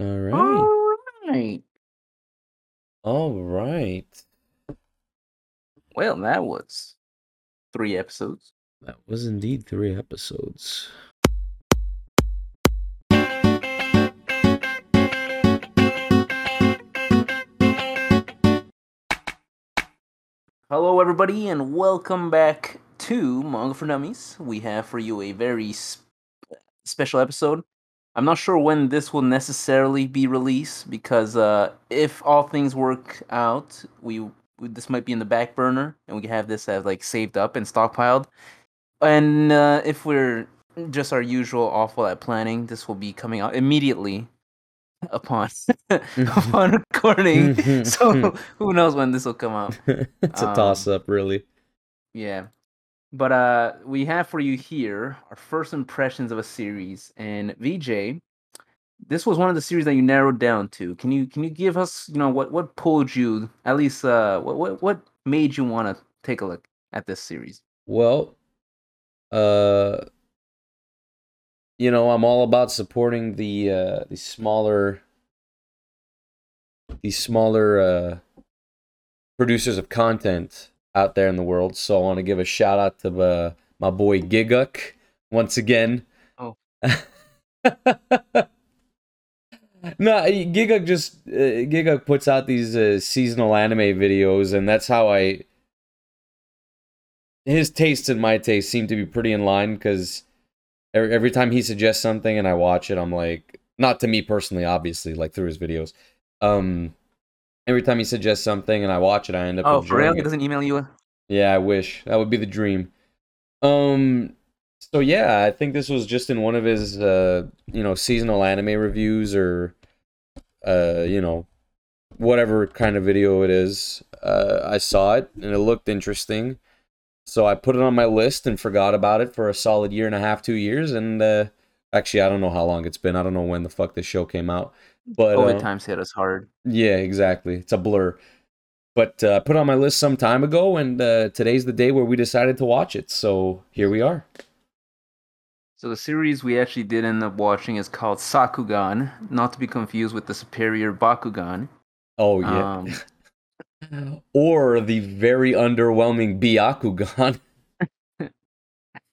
All right. All right. All right. Well, that was three episodes. That was indeed three episodes. Hello, everybody, and welcome back to Manga for Dummies. We have for you a very sp- special episode. I'm not sure when this will necessarily be released because uh, if all things work out, we, this might be in the back burner, and we can have this as like saved up and stockpiled. And uh, if we're just our usual awful at planning, this will be coming out immediately upon upon recording. so who knows when this will come out? it's a Um, toss up, really. Yeah. But uh we have for you here our first impressions of a series and VJ this was one of the series that you narrowed down to. Can you can you give us, you know, what what pulled you at least uh what what, what made you want to take a look at this series? Well, uh, you know, I'm all about supporting the uh, the smaller, the smaller uh, producers of content out there in the world. So I want to give a shout out to uh, my boy Gigguk once again. Oh. no, Gigguk just uh, Gigguk puts out these uh, seasonal anime videos, and that's how I his tastes and my tastes seem to be pretty in line because every, every time he suggests something and I watch it, I'm like, not to me personally, obviously, like through his videos. Um, every time he suggests something and I watch it, I end up Oh, for real? enjoying He doesn't email you? Yeah, I wish that would be the dream. Um, so yeah, I think this was just in one of his, uh, you know, seasonal anime reviews or, uh, you know, whatever kind of video it is. Uh, I saw it and it looked interesting, so I put it on my list and forgot about it for a solid year and a half, two years, and uh, actually, I don't know how long it's been. I don't know when the fuck this show came out, but COVID uh, times hit us hard. yeah, exactly. It's a blur. But uh, I put on my list some time ago, and uh, today's the day where we decided to watch it. So here we are. So the series we actually did end up watching is called Sakugan, not to be confused with the superior Bakugan. Oh yeah. Um, or the very underwhelming Byakugan.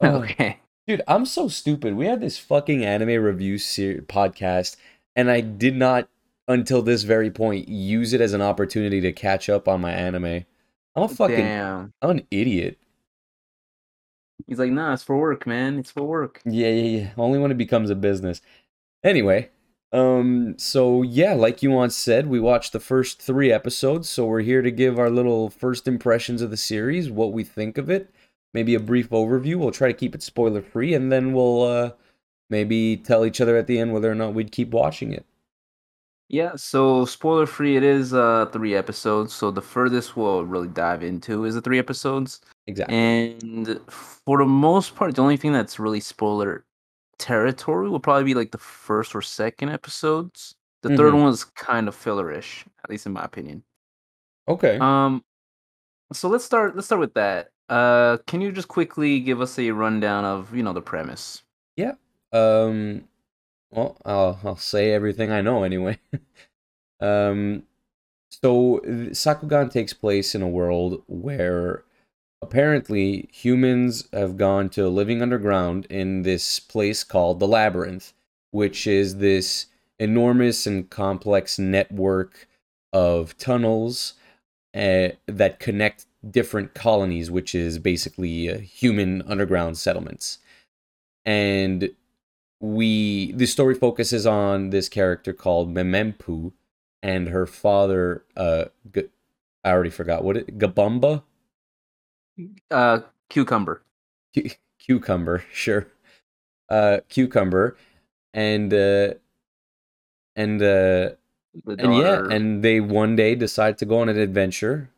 Oh, okay. Dude, I'm so stupid. We had this fucking anime review ser- podcast, and I did not, until this very point, use it as an opportunity to catch up on my anime. I'm a fucking, Damn. I'm an idiot. He's like, nah, it's for work, man. It's for work. Yeah, yeah, yeah. Only when it becomes a business. Anyway, um, so yeah, like you once said, we watched the first three episodes, so we're here to give our little first impressions of the series, what we think of it, maybe a brief overview. We'll try to keep it spoiler free, and then we'll uh maybe tell each other at the end whether or not we'd keep watching it. Yeah, so spoiler free, it is uh three episodes. So the furthest we'll really dive into is the three episodes. Exactly. And for the most part, the only thing that's really spoiler territory will probably be like the first or second episodes. The third Mhm. one is kind of fillerish, at least in my opinion. Okay. Um, so let's start. Let's start with that. Uh, can you just quickly give us a rundown of you know the premise? Um, well, I'll I'll say everything I know anyway. um, so Sakugan takes place in a world where apparently humans have gone to living underground in this place called the Labyrinth, which is this enormous and complex network of tunnels uh, that connect different colonies, which is basically uh, human underground settlements. And we the story focuses on this character called Memempu and her father uh G- I already forgot what it Gabumba? Uh, cucumber. Cu- cucumber sure. Uh cucumber. And uh and uh and yeah and they one day decide to go on an adventure.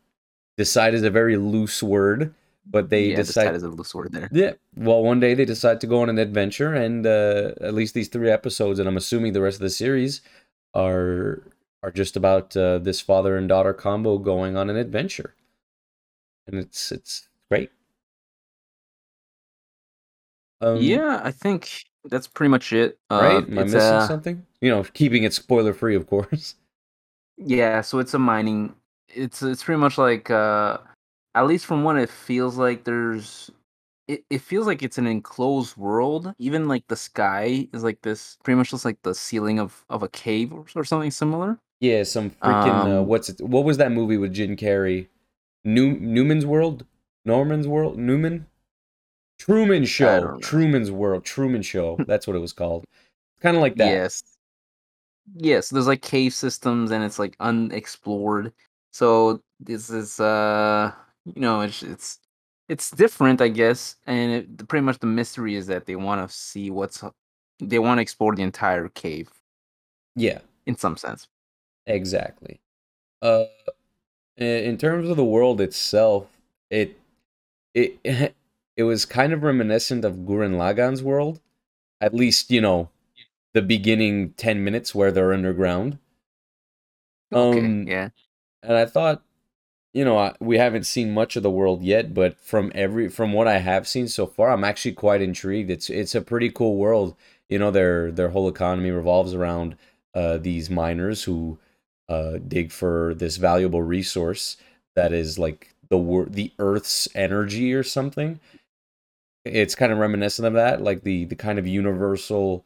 Decide is a very loose word but they yeah, decide is a loose word there. Yeah. Well, one day they decide to go on an adventure, and uh, at least these three episodes, and I'm assuming the rest of the series are are just about uh, this father and daughter combo going on an adventure, and it's it's great. Um, yeah, I think that's pretty much it. Uh, right? Am I missing a something? You know, keeping it spoiler free, of course. yeah, so it's a mining. It's it's pretty much like uh, at least from what it feels like. There's it, it feels like it's an enclosed world. Even like the sky is like this, pretty much just like the ceiling of of a cave or, or something similar. Yeah, some freaking uh, Um, what's it? What was that movie with Jim Carrey? New Newman's World, Norman's World, Newman, Truman Show. Truman's World, Truman Show. That's what it was called. Kind of like that. Yes. Yes, there's like cave systems and it's like unexplored. So this is uh you know it's it's it's different I guess and it, pretty much the mystery is that they want to see what's they want to explore the entire cave Yeah, in some sense. exactly. Uh, in terms of the world itself, it it it was kind of reminiscent of Gurren Lagann's world. At least you know the beginning ten minutes where they're underground. Okay, Um, yeah. and I thought, you know, I, we haven't seen much of the world yet, but from every from what I have seen so far, I'm actually quite intrigued. It's it's a pretty cool world. You know, their their whole economy revolves around uh, these miners who uh, dig for this valuable resource that is like the wor- the Earth's energy or something. It's kind of reminiscent of that, like the the kind of universal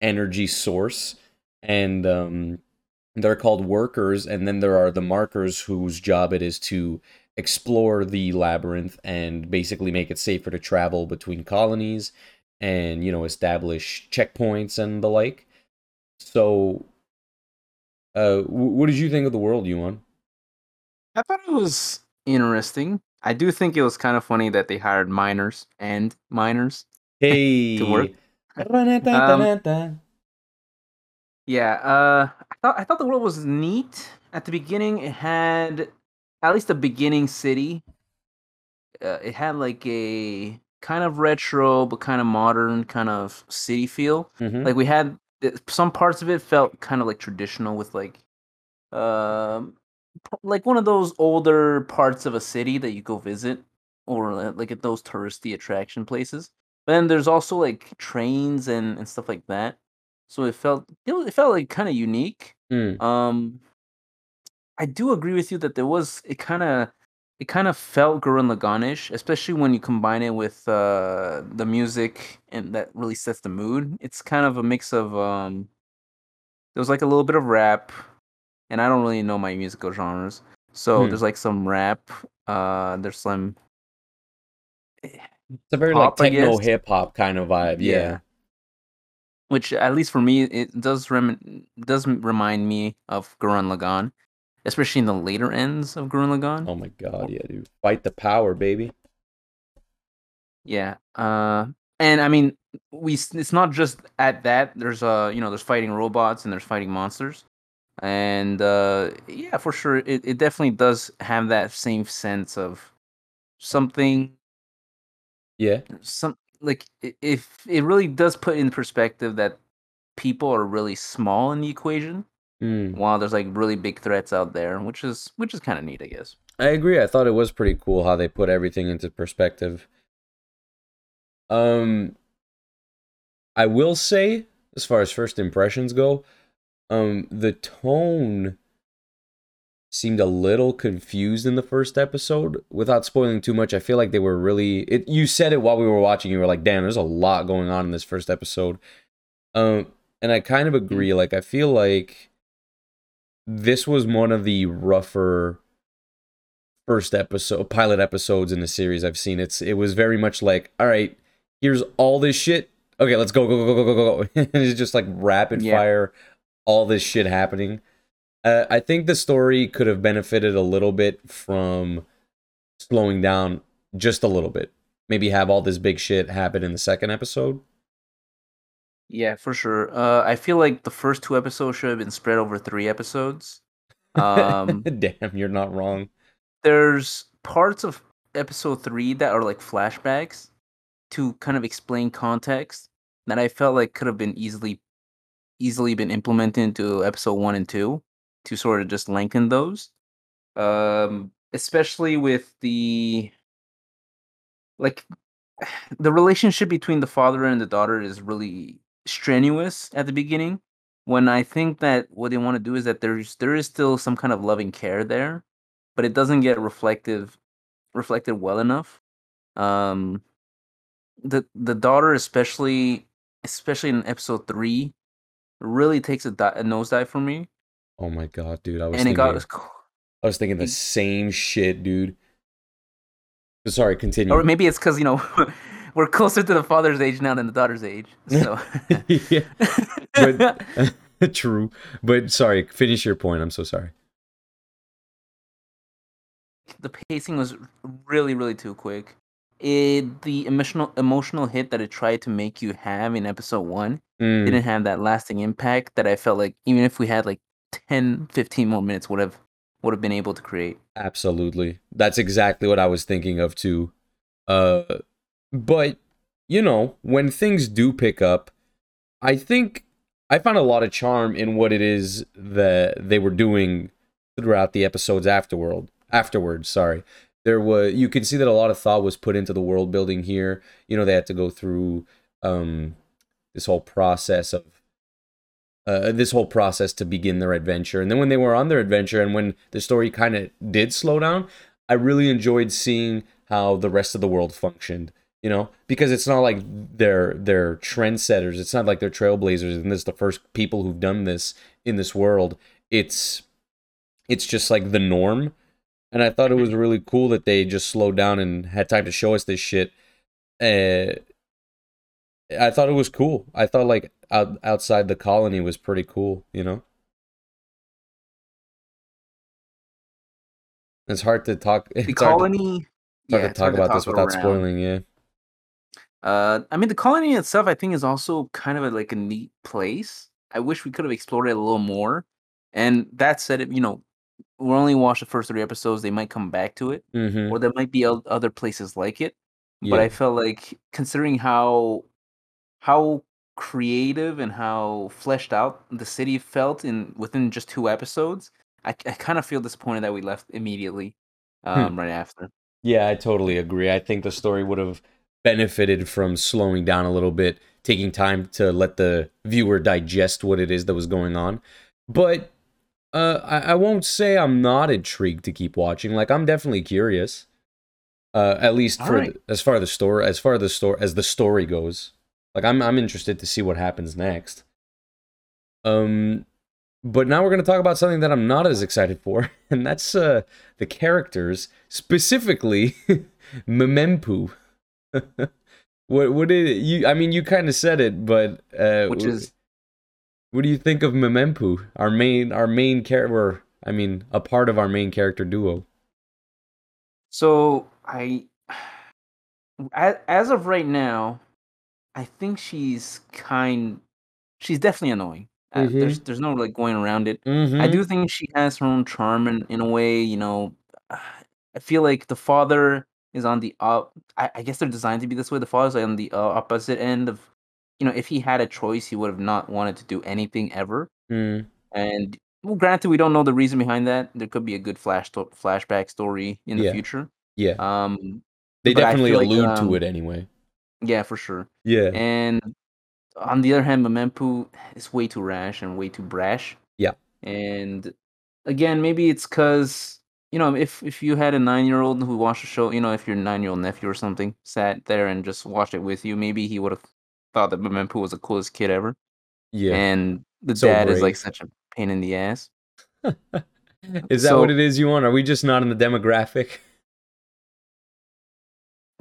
energy source, and um, they're called workers and then there are the markers whose job it is to explore the labyrinth and basically make it safer to travel between colonies and you know establish checkpoints and the like so uh wh- what did you think of the world you on I thought it was interesting. I do think it was kind of funny that they hired miners and miners hey to work. Um, Yeah, uh, I thought I thought the world was neat at the beginning. It had at least the beginning city. Uh, it had like a kind of retro but kind of modern kind of city feel. Mhm. Like we had some parts of it felt kind of like traditional with like um like one of those older parts of a city that you go visit or uh, like at those touristy attraction places. But then there's also like trains and and stuff like that. So it felt it, it felt like kind of unique. Mm, Um I do agree with you that there was it kind of it kind of felt Gurren Lagann-ish, especially when you combine it with uh the music and that really sets the mood. It's kind of a mix of um there was like a little bit of rap and I don't really know my musical genres. So Hmm. there's like some rap, uh there's some it's a very like Pop, I techno hip hop kind of vibe yeah, Yeah. Which at least for me it does rem- does remind me of Gurren Lagann, especially in the later ends of Gurren Lagann. oh my god yeah dude fight the power baby Yeah. Uh and I mean we it's not just at that there's uh you know there's fighting robots and there's fighting monsters. And uh yeah, for sure it, it definitely does have that same sense of something yeah some like if it really does put in perspective that people are really small in the equation Mm. while there's like really big threats out there, which is which is kind of neat, I guess. I agree. I thought it was pretty cool how they put everything into perspective. Um I will say as far as first impressions go, um the tone seemed a little confused in the first episode without spoiling too much. I feel like they were really it you said it while we were watching you were like, "Damn, there's a lot going on in this first episode." Um and I kind of agree like I feel like this was one of the rougher first episode pilot episodes in the series I've seen. It's it was very much like, all right, here's all this shit. Okay, let's go go go go go go go. it's just like rapid Yeah. fire, all this shit happening. Uh, I think the story could have benefited a little bit from slowing down just a little bit. Maybe have all this big shit happen in the second episode. Yeah, for sure. Uh, I feel like the first two episodes should have been spread over three episodes. Um, Damn, you're not wrong. there's parts of episode three that are like flashbacks to kind of explain context that I felt like could have been easily easily been implemented into episode one and two to sort of just lengthen those. Um, especially with the like the relationship between the father and the daughter is really strenuous at the beginning. When I think that what they want to do is that there's there is still some kind of loving care there, but it doesn't get reflective reflected well enough. Um, the the daughter, especially especially in episode three, really takes a, di- a nosedive for me, Oh my god, dude! I was and it thinking, got I was thinking the it- same shit, dude. Sorry, continue. or maybe it's because you know we're closer to the father's age now than the daughter's age. So yeah, but true. But sorry, finish your point. I'm so sorry. the pacing was really really too quick. It the emotional emotional hit that it tried to make you have in episode one Mm, didn't have that lasting impact that I felt like even if we had like 10, 15 more minutes would have would have been able to create. absolutely. That's exactly what I was thinking of too. Uh, but you know, when things do pick up, I think I found a lot of charm in what it is that they were doing throughout the episodes afterward. Afterwards, sorry. There was you can see that a lot of thought was put into the world building here. You know, they had to go through um this whole process of uh, this whole process to begin their adventure. And then when they were on their adventure and when the story kind of did slow down, I really enjoyed seeing how the rest of the world functioned. You know, because it's not like they're they're trendsetters. It's not like they're trailblazers, and this is the first people who've done this in this world. It's it's just like the norm. And I thought it was really cool that they just slowed down and had time to show us this shit. Uh, I thought it was cool. I thought like out, outside the colony was pretty cool, you know? It's hard to talk. The to- colony it's hard yeah, to talk about this without around. spoiling, yeah. Uh, I mean, the colony itself, I think, is also kind of a, like a neat place. I wish we could have explored it a little more. And that said, you know, we're only watched the first three episodes. They might come back to it, Mm-hmm. or there might be other places like it. Yeah. But I felt like, considering how how creative and how fleshed out the city felt in within just two episodes, I, I kind of feel disappointed that we left immediately um, right after. Yeah, I totally agree. I think the story would have benefited from slowing down a little bit, taking time to let the viewer digest what it is that was going on. But uh, I, I won't say I'm not intrigued to keep watching. Like I'm definitely curious. Uh, at least for Alright. the, as far the story as far the story as the story goes. Like I'm I'm interested to see what happens next. Um, but now we're gonna talk about something that I'm not as excited for, and that's uh the characters, specifically Memempu. what what did you? I mean, you kind of said it, but uh, Which is what do you think of Memempu, our main our main character? I mean, a part of our main character duo. So I, as of right now, I think she's kind. She's definitely annoying. Uh, there's there's no like going around it. Mm-hmm. I do think she has her own charm in, in a way. You know, I feel like the father is on the up. I, I guess they're designed to be this way. The father's like on the uh, opposite end of. You know, if he had a choice, he would have not wanted to do anything ever. Mm, And well, granted, we don't know the reason behind that. There could be a good flash sto- flashback story in the Yeah. future. yeah, Um, they definitely feel like, allude um, to it anyway. Yeah, for sure. Yeah, And on the other hand, Memempu is way too rash and way too brash. Yeah. And again, maybe it's because you know, if if you had a nine year old who watched the show, you know, if your nine year old nephew or something sat there and just watched it with you, maybe he would have thought that Memempu was the coolest kid ever. yeah. And the So dad is like such a pain in the ass. Is that so- what it is you want? Are we just not in the demographic?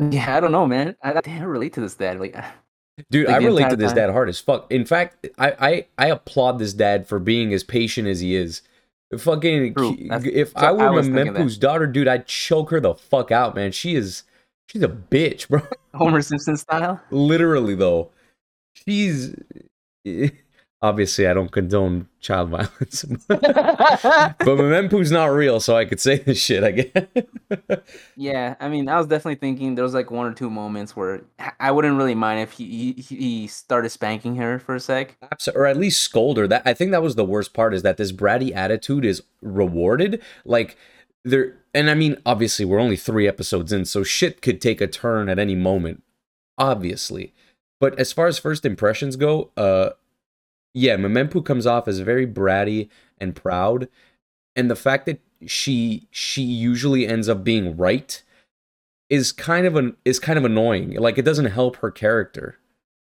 Yeah, I don't know, man. I, I can't relate to this dad. Like, Dude, Like I relate to this time? dad hard as fuck. In fact, I, I I applaud this dad for being as patient as he is. Fucking, True. ki- That's- if I were thinking daughter, dude, I'd choke her the fuck out, man. She is, she's a bitch, bro. Homer Simpson style. Literally though, she's. Obviously, I don't condone child violence, but Memempu's not real, so I could say this shit. I guess. Yeah, I mean, I was definitely thinking there was like one or two moments where I- I wouldn't really mind if he he, he started spanking her for a sec. Or at least scold her. That I think that was the worst part is that this bratty attitude is rewarded. Like there, and I mean, obviously we're only three episodes in, so shit could take a turn at any moment. obviously. But as far as first impressions go, uh, yeah, Memempu comes off as very bratty and proud, and the fact that she she usually ends up being right is kind of an is kind of annoying. Like it doesn't help her character,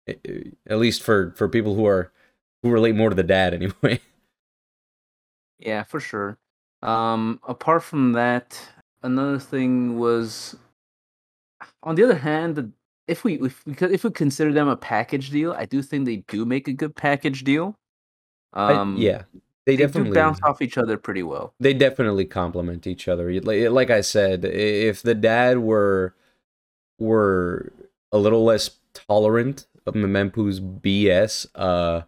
at least for for people who are who relate more to the dad anyway. Yeah, for sure. Um, apart from that, another thing was, on the other hand, if we if we if we consider them a package deal, I do think they do make a good package deal. Um, I, yeah, they, they definitely bounce off each other pretty well. They definitely complement each other. Like, like I said, if the dad were were a little less tolerant of Memempu's BS, uh,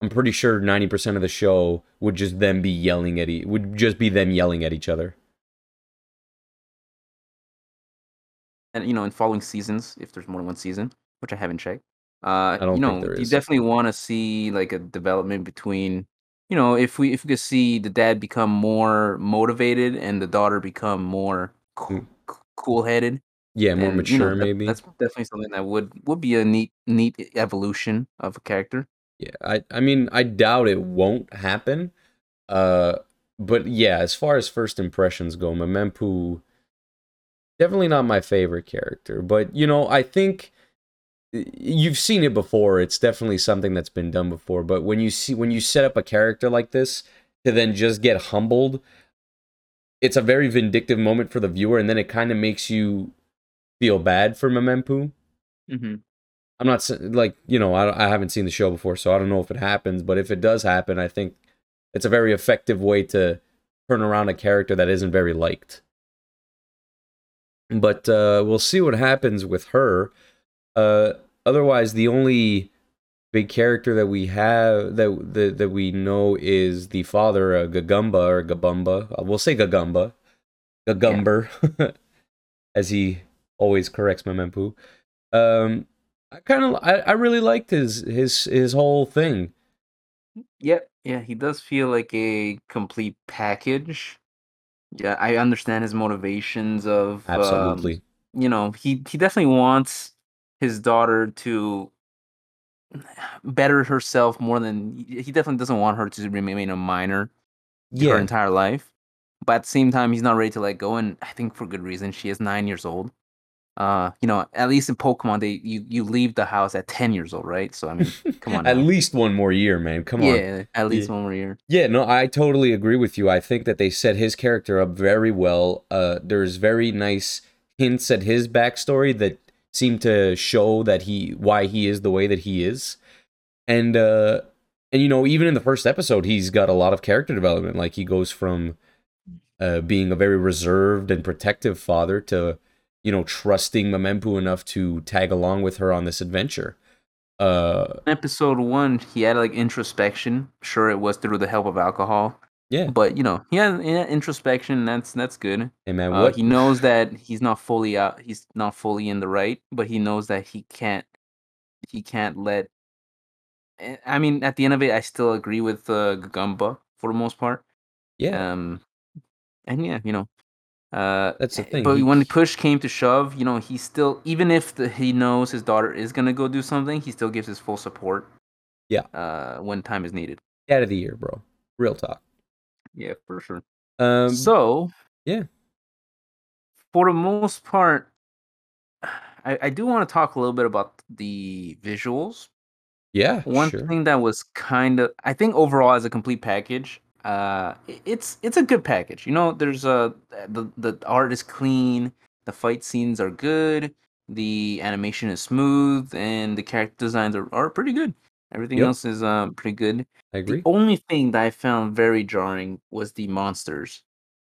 I'm pretty sure 90% of the show would just them be yelling at e- would just be them yelling at each other. And you know, in following seasons, if there's more than one season, which I haven't checked, uh, you know, you definitely want to see like a development between, you know, if we if we could see the dad become more motivated and the daughter become more cool, mm. cool headed. Yeah, more and, mature, you know, that, maybe. That's definitely something that would would be a neat neat evolution of a character. Yeah, I I mean I doubt it won't happen. Uh but yeah, as far as first impressions go, Memempu definitely not my favorite character, but you know, I think you've seen it before. It's definitely something that's been done before, but when you see when you set up a character like this to then just get humbled, it's a very vindictive moment for the viewer and then it kind of makes you feel bad for Memempu. Mm-hmm. I'm not like you know I, I haven't seen the show before, so I don't know if it happens. But if it does happen, I think it's a very effective way to turn around a character that isn't very liked. But uh, we'll see what happens with her. Uh, otherwise, the only big character that we have that that, that we know is the father, uh, Gagumba or Gabumba. Uh, we'll say Gagumba, Gagumber, yeah. as he always corrects Memempu. Um, I kind of I, I really liked his his his whole thing. Yep, yeah, he does feel like a complete package. Yeah, I understand his motivations of um, absolutely. Um, you know, he he definitely wants his daughter to better herself more than he definitely doesn't want her to remain a minor yeah. her entire life. But at the same time, he's not ready to let go, and I think for good reason. She is nine years old uh you know at least in pokemon they you you leave the house at 10 years old right? So i mean come on at least one more year man. Come yeah, on. Yeah at least yeah. one more year. Yeah no i totally agree with you. I think that they set his character up very well. Uh there's very nice hints at his backstory that seem to show that he why he is the way that he is. And uh and you know even in the first episode he's got a lot of character development. Like he goes from uh being a very reserved and protective father to you know, trusting Memempu enough to tag along with her on this adventure. Uh, episode one, he had like introspection. Sure, it was through the help of alcohol. Yeah, but you know, he had, had introspection. That's that's good. Hey man, uh, what? he knows that he's not fully out. He's not fully in the right, but he knows that he can't. He can't let. Eh, I mean, at the end of it, I still agree with uh, Gagumba for the most part. Yeah. Um, and yeah, you know, uh, That's the thing. But he, when push came to shove, you know, he still, even if the, he knows his daughter is gonna go do something, he still gives his full support. Yeah. Uh, when time is needed. Out of the year, bro. Real talk. Yeah, for sure. Um. So. Yeah. For the most part, I, I do want to talk a little bit about the visuals. Yeah. One sure. thing that was kind of, I think overall as a complete package, uh, it's it's a good package. You know, there's a the the art is clean, the fight scenes are good, the animation is smooth, and the character designs are, are pretty good. Everything yep. else is uh, pretty good. I agree. The only thing that I found very jarring was the monsters.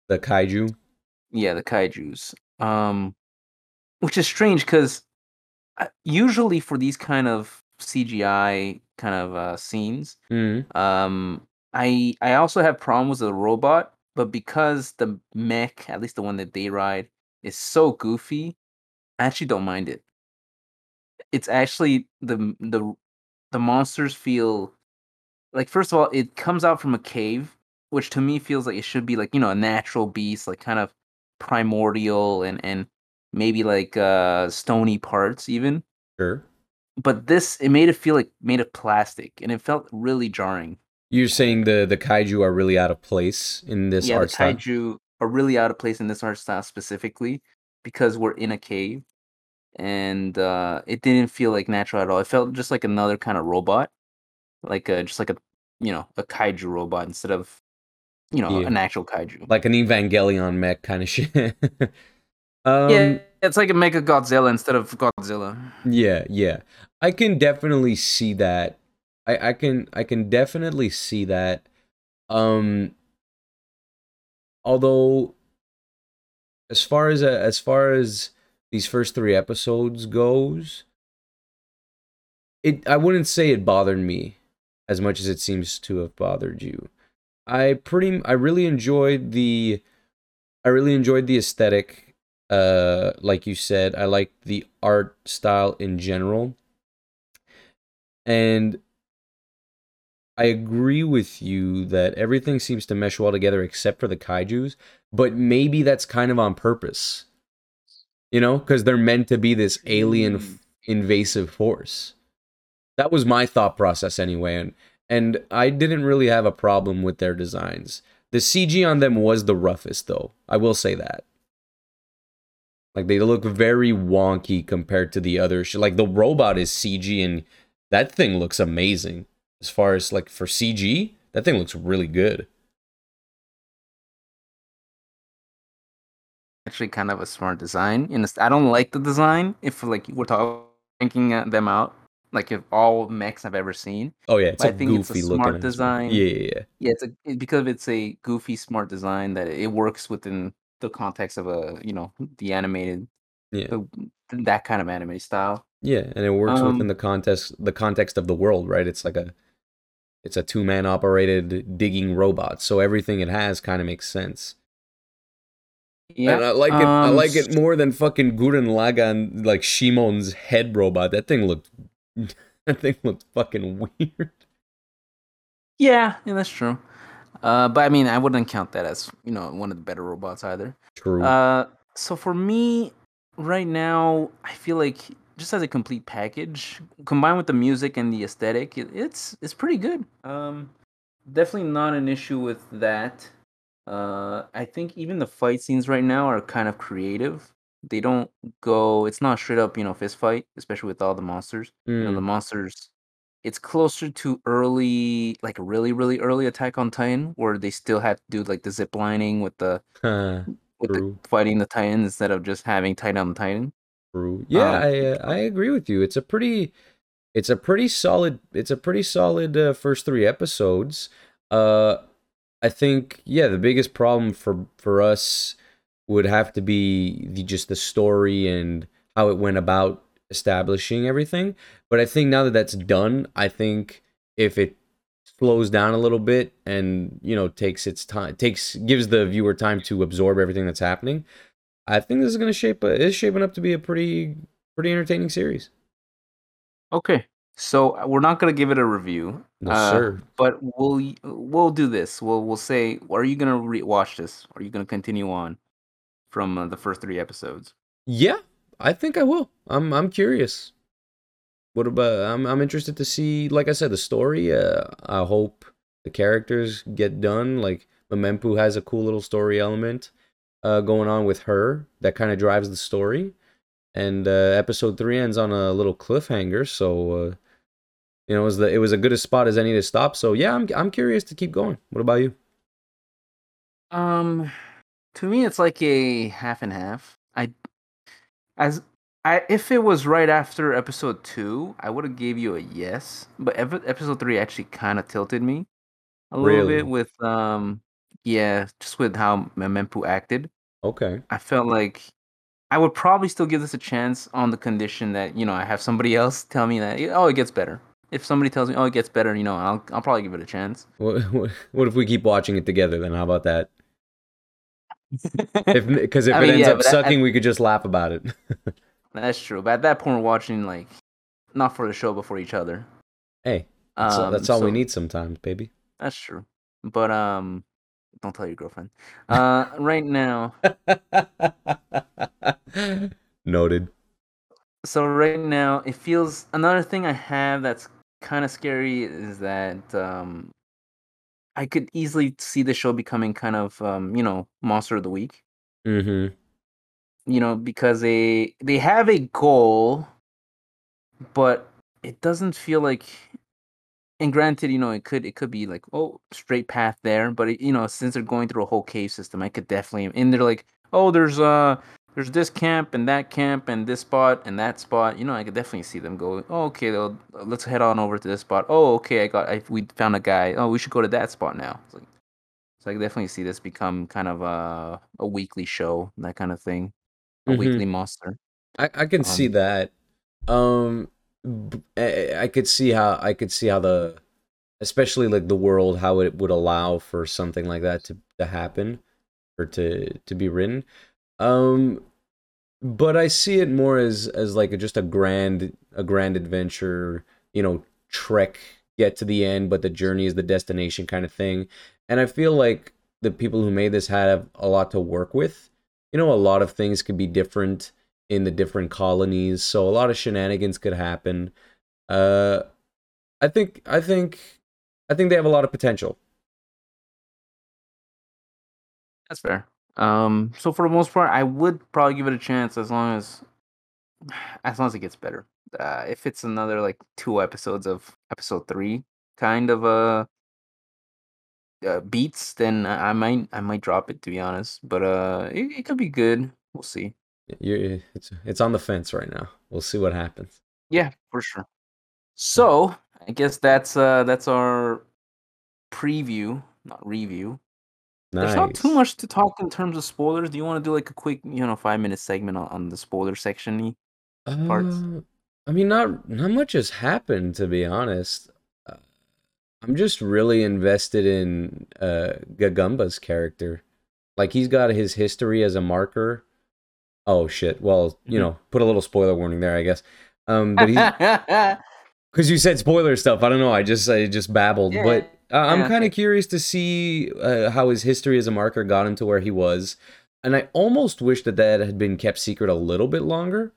The kaiju. Yeah, the kaiju's. Um, which is strange because uh, usually for these kind of CGI kind of uh, scenes, mm-hmm. um, I I also have problems with the robot, but because the mech, at least the one that they ride, is so goofy, I actually don't mind it. It's actually the the the monsters feel like first of all, it comes out from a cave, which to me feels like it should be like, you know, a natural beast, like kind of primordial and and maybe like uh stony parts even. Sure. but this it made it feel like made of plastic, and it felt really jarring. You're saying the the kaiju are really out of place in this yeah, art the style. kaiju are really out of place in this art style specifically because we're in a cave, and uh, it didn't feel like natural at all. It felt just like another kind of robot, like a just like a you know a kaiju robot instead of you know Yeah. an actual kaiju. Like an Evangelion mech kind of shit. um, yeah, it's like a Mega Godzilla instead of Godzilla. Yeah, yeah. I can definitely see that. I I can I can definitely see that. Um although as far as uh, as far as these first 3 episodes goes, it I wouldn't say it bothered me as much as it seems to have bothered you. I pretty I really enjoyed the I really enjoyed the aesthetic uh like you said. I like the art style in general. And I agree with you that everything seems to mesh well together except for the kaijus, but maybe that's kind of on purpose. You know, because they're meant to be this alien Mm. f- invasive force. That was my thought process anyway, and and I didn't really have a problem with their designs. The CG on them was the roughest though. I will say that. Like they look very wonky compared to the other sh- like the robot is CG and that thing looks amazing. As far as like for CG, that thing looks really good. Actually, kind of a smart design. And I don't like the design if like we're talking ranking uh, them out. Like if all mechs I've ever seen. Oh yeah, it's But a I think it's a goofy looking smart design. Yeah, yeah, yeah. Yeah, it's a because it's a goofy, smart design that it works within the context of a you know the animated, Yeah. the, that kind of anime style. Yeah, and it works within Um, the context the context of the world, right? It's like a it's a two man operated digging robot, so everything it has kind of makes sense. Yeah, and I like it. I um, like it more than fucking Gurren Lagann, like Shimon's head robot. That thing looked, that thing looked fucking weird. Yeah, yeah, that's true. Uh, but I mean, I wouldn't count that as you know one of the better robots either. True. Uh, so for me, right now, I feel like just as a complete package, combined with the music and the aesthetic, it, it's it's pretty good. Um, definitely not an issue with that. Uh, I think even the fight scenes right now are kind of creative. They don't go. It's not straight up, you know, fist fight, especially with all the monsters. You know, the Mm, monsters. It's closer to early, like really, really early Attack on Titan, where they still had to do like the zip lining with the with the fighting the Titan instead of just having Titan on Titan. True. Yeah, Um, I uh, I agree with you. It's a pretty, it's a pretty solid. It's a pretty solid uh, first three episodes. Uh, I think yeah, the biggest problem for for us would have to be the just the story and how it went about establishing everything. But I think now that that's done, I think if it slows down a little bit and you know takes its time, takes gives the viewer time to absorb everything that's happening, I think this is gonna shape. A, it's shaping up to be a pretty pretty entertaining series. Okay, so uh, we're not gonna give it a review. No uh, sir. But we'll we'll do this. We'll we'll say, are you gonna re- watch this? Are you gonna continue on from uh, the first three episodes? Yeah, I think I will. I'm I'm curious. What about I'm I'm interested to see like I said the story. Uh, I hope the characters get done. Like Memempu has a cool little story element uh going on with her that kind of drives the story. And uh episode 3 ends on a little cliffhanger, so uh you know, it was the it was a good a spot as any to stop. So yeah, I'm I'm curious to keep going. What about you? Um, to me, it's like a half and half. I, as I, if it was right after episode two, I would have gave you a yes. But episode three actually kind of tilted me a little Really? bit with um, yeah, just with how Memempu acted. Okay. I felt like I would probably still give this a chance on the condition that you know I have somebody else tell me that oh it gets better. If somebody tells me oh it gets better, you know I'll I'll probably give it a chance. What, what what if we keep watching it together then? How about that? If because if I it mean, ends yeah, up but I- sucking, we could just laugh about it. That's true. But at that point, we're watching like not for the show, but for each other. hey, that's, all- Um, that's all we need sometimes, baby. That's true. But um, don't tell your girlfriend. Uh, right now, Noted. so right now it feels another thing I have that's kind of scary is that um I could easily see the show becoming kind of um, you know, monster of the week. Mm-hmm. You know, because they they have a goal, but it doesn't feel like and granted, you know, it could it could be like, oh, straight path there, but it, you know, since they're going through a whole cave system, I could definitely and they're like, oh, there's uh there's this camp and that camp and this spot and that spot. You know, I could definitely see them go. Oh, okay, let's head on over to this spot. Oh, okay, I got. I, we found a guy. Oh, we should go to that spot now. Like, so I can definitely see this become kind of a a weekly show, that kind of thing, a Mhm. weekly monster. I, I can see Um, that. Um, I, could see how I could see how the, especially like the world, how it would allow for something like that to to happen, or to to be written. Um, but I see it more as as like a, just a grand a grand adventure, you know, trek, get to the end, but the journey is the destination kind of thing. And I feel like the people who made this have a lot to work with. You know, a lot of things could be different in the different colonies, so a lot of shenanigans could happen. Uh, I think I think I think they have a lot of potential. That's fair. Um, so for the most part, I would probably give it a chance as long as as long as it gets better. Uh, if it's another like two episodes of episode three kind of uh, uh beats, then I I might I might drop it to be honest. But uh, it, it could be good. We'll see. You it's it's on the fence right now. We'll see what happens. Yeah, for sure. So I guess that's uh that's our preview, not review. Nice. There's not too much to talk in terms of spoilers. Do you want to do like a quick, you know, five minute segment on, on the spoiler section parts? Uh, I mean, not not much has happened to be honest. Uh, I'm just really invested in uh Gagumba's character. Like he's got his history as a marker. Oh shit. Well, you Mhm. know, put a little spoiler warning there, I guess. Um, but because you said spoiler stuff. I don't know. I just I just babbled, yeah, but uh, I'm yeah, kind of curious to see uh, how his history as a marker got him to where he was. And I almost wish that that had been kept secret a little bit longer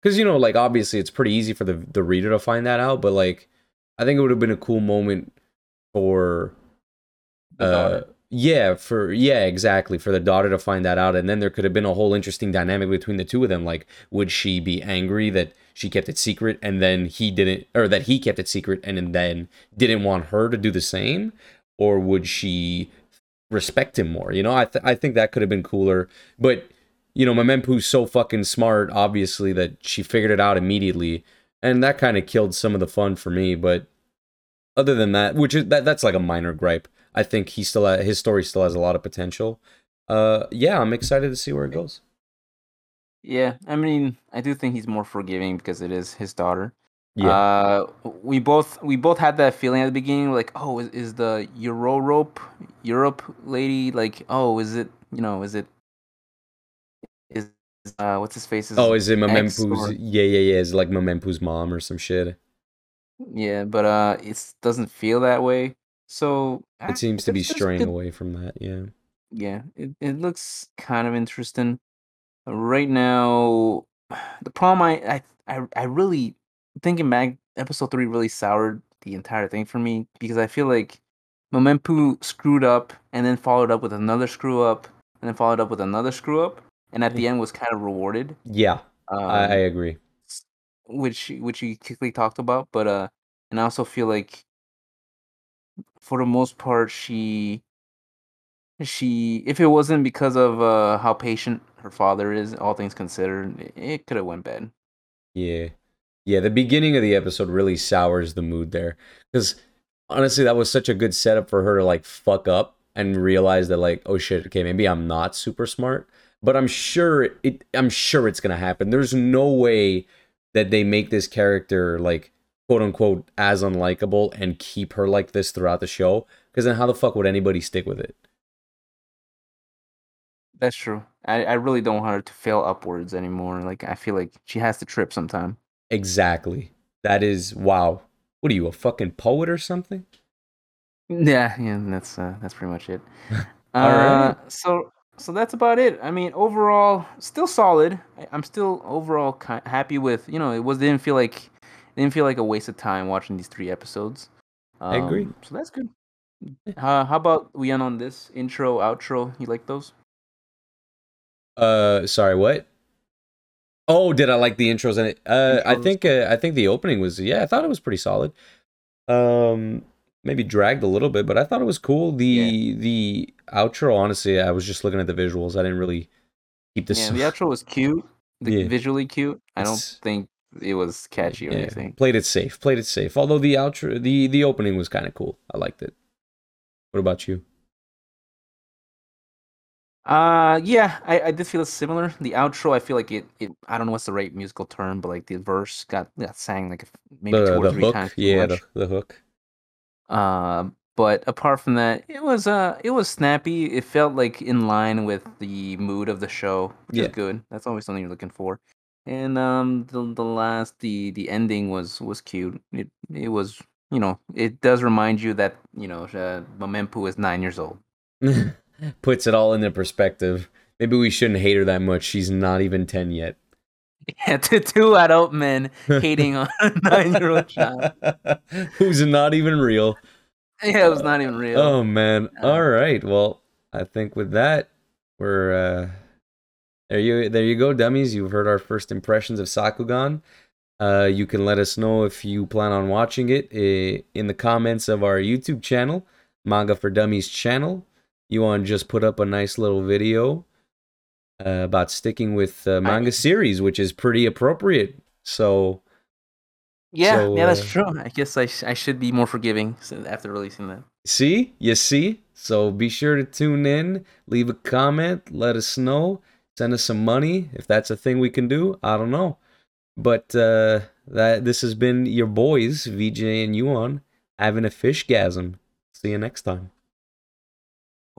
because you know like obviously it's pretty easy for the the reader to find that out but like i think it would have been a cool moment for uh. Yeah for yeah exactly for the daughter to find that out and then there could have been a whole interesting dynamic between the two of them like would she be angry that she kept it secret and then he didn't or that he kept it secret and then didn't want her to do the same or would she respect him more you know i th- i think that could have been cooler but you know Memempu's so fucking smart obviously that she figured it out immediately and that kind of killed some of the fun for me but other than that, which is that that's like a minor gripe. I think he still ha- his story still has a lot of potential. Uh, yeah, I'm excited to see where it goes. Yeah, I mean, I do think he's more forgiving because it is his daughter. Yeah. Uh, we both we both had that feeling at the beginning, like, oh, is, is the Euro rope Europe lady like, oh, is it you know, is it is uh what's his face Oh, is is it Memempu's? Yeah, yeah, yeah. Is it like Memempu's mom or some shit? yeah, but uh, it doesn't feel that way. So It seems to be straying away from that. Yeah. yeah, it it looks kind of interesting. Right now, the problem I I I, I really thinking back, episode three really soured the entire thing for me because I feel like Memempu screwed up and then followed up with another screw up and then followed up with another screw up and at the end was kind of rewarded. Yeah, I, I Um, agree. which which you quickly talked about, but uh, and I also feel like for the most part she she if it wasn't because of uh how patient her father is, all things considered, it, could have went bad. Yeah, yeah. The beginning of the episode really sours the mood there because honestly, that was such a good setup for her to like fuck up and realize that like, oh shit, okay, maybe I'm not super smart, but I'm sure it. I'm sure it's gonna happen. There's no way that they make this character like quote unquote as unlikable and keep her like this throughout the show. Because then how the fuck would anybody stick with it? That's true. I, I really don't want her to fail upwards anymore. Like I feel like she has to trip sometime. Exactly. That is wow. What are you, a fucking poet or something? Yeah, yeah, that's uh, that's pretty much it. All Uh, right. so so that's about it. I mean, overall, still solid. I'm still overall happy with. You know, it was didn't feel like didn't feel like a waste of time watching these three episodes. I agree. Um, So that's good. Uh, how about we end on this intro, outro? You like those? Uh, sorry, what? Oh, did I like the intros in it? Uh, I think uh, I think the opening was yeah, I thought it was pretty solid. Um, maybe dragged a little bit, but I thought it was cool. The the outro, honestly, I was just looking at the visuals. I didn't really keep this. Yeah, the outro was cute, the, Yeah. visually cute. I don't It's- think it was catchy or Yeah, anything. played it safe. Played it safe. Although the outro, the the opening was kind of cool. I liked it. What about you? Uh, yeah, I, I did feel similar. The outro, I feel like it, it. I don't know what's the right musical term, but like the verse got got sang like maybe the two or the three hook, times. yeah, the, the hook. Uh, but apart from that, it was uh, it was snappy. It felt like in line with the mood of the show, which Yeah. is good. That's always something you're looking for. And um, the the last the the ending was was cute. It it was you know it does remind you that you know uh, is nine years old. Puts it all into perspective. Maybe we shouldn't hate her that much. She's not even ten yet. Yeah, to two adult men hating on a nine year old child. Who's not even real. Yeah, it was not even real. Oh man. Uh, All right. Well, I think with that, we're uh there you there you go, dummies. You've heard our first impressions of Sakugan. Uh, you can let us know if you plan on watching it uh, in the comments of our YouTube channel, Manga for Dummies channel. You want to just put up a nice little video uh, about sticking with uh, manga series, which is pretty appropriate. So yeah, so, yeah, that's uh, true. I guess I, sh- I should be more forgiving after releasing that. See? You see? So be sure to tune in, leave a comment, let us know, send us some money if that's a thing we can do. I don't know. But uh that this has been your boys, VJ and Yuan, having a fishgasm. See you next time.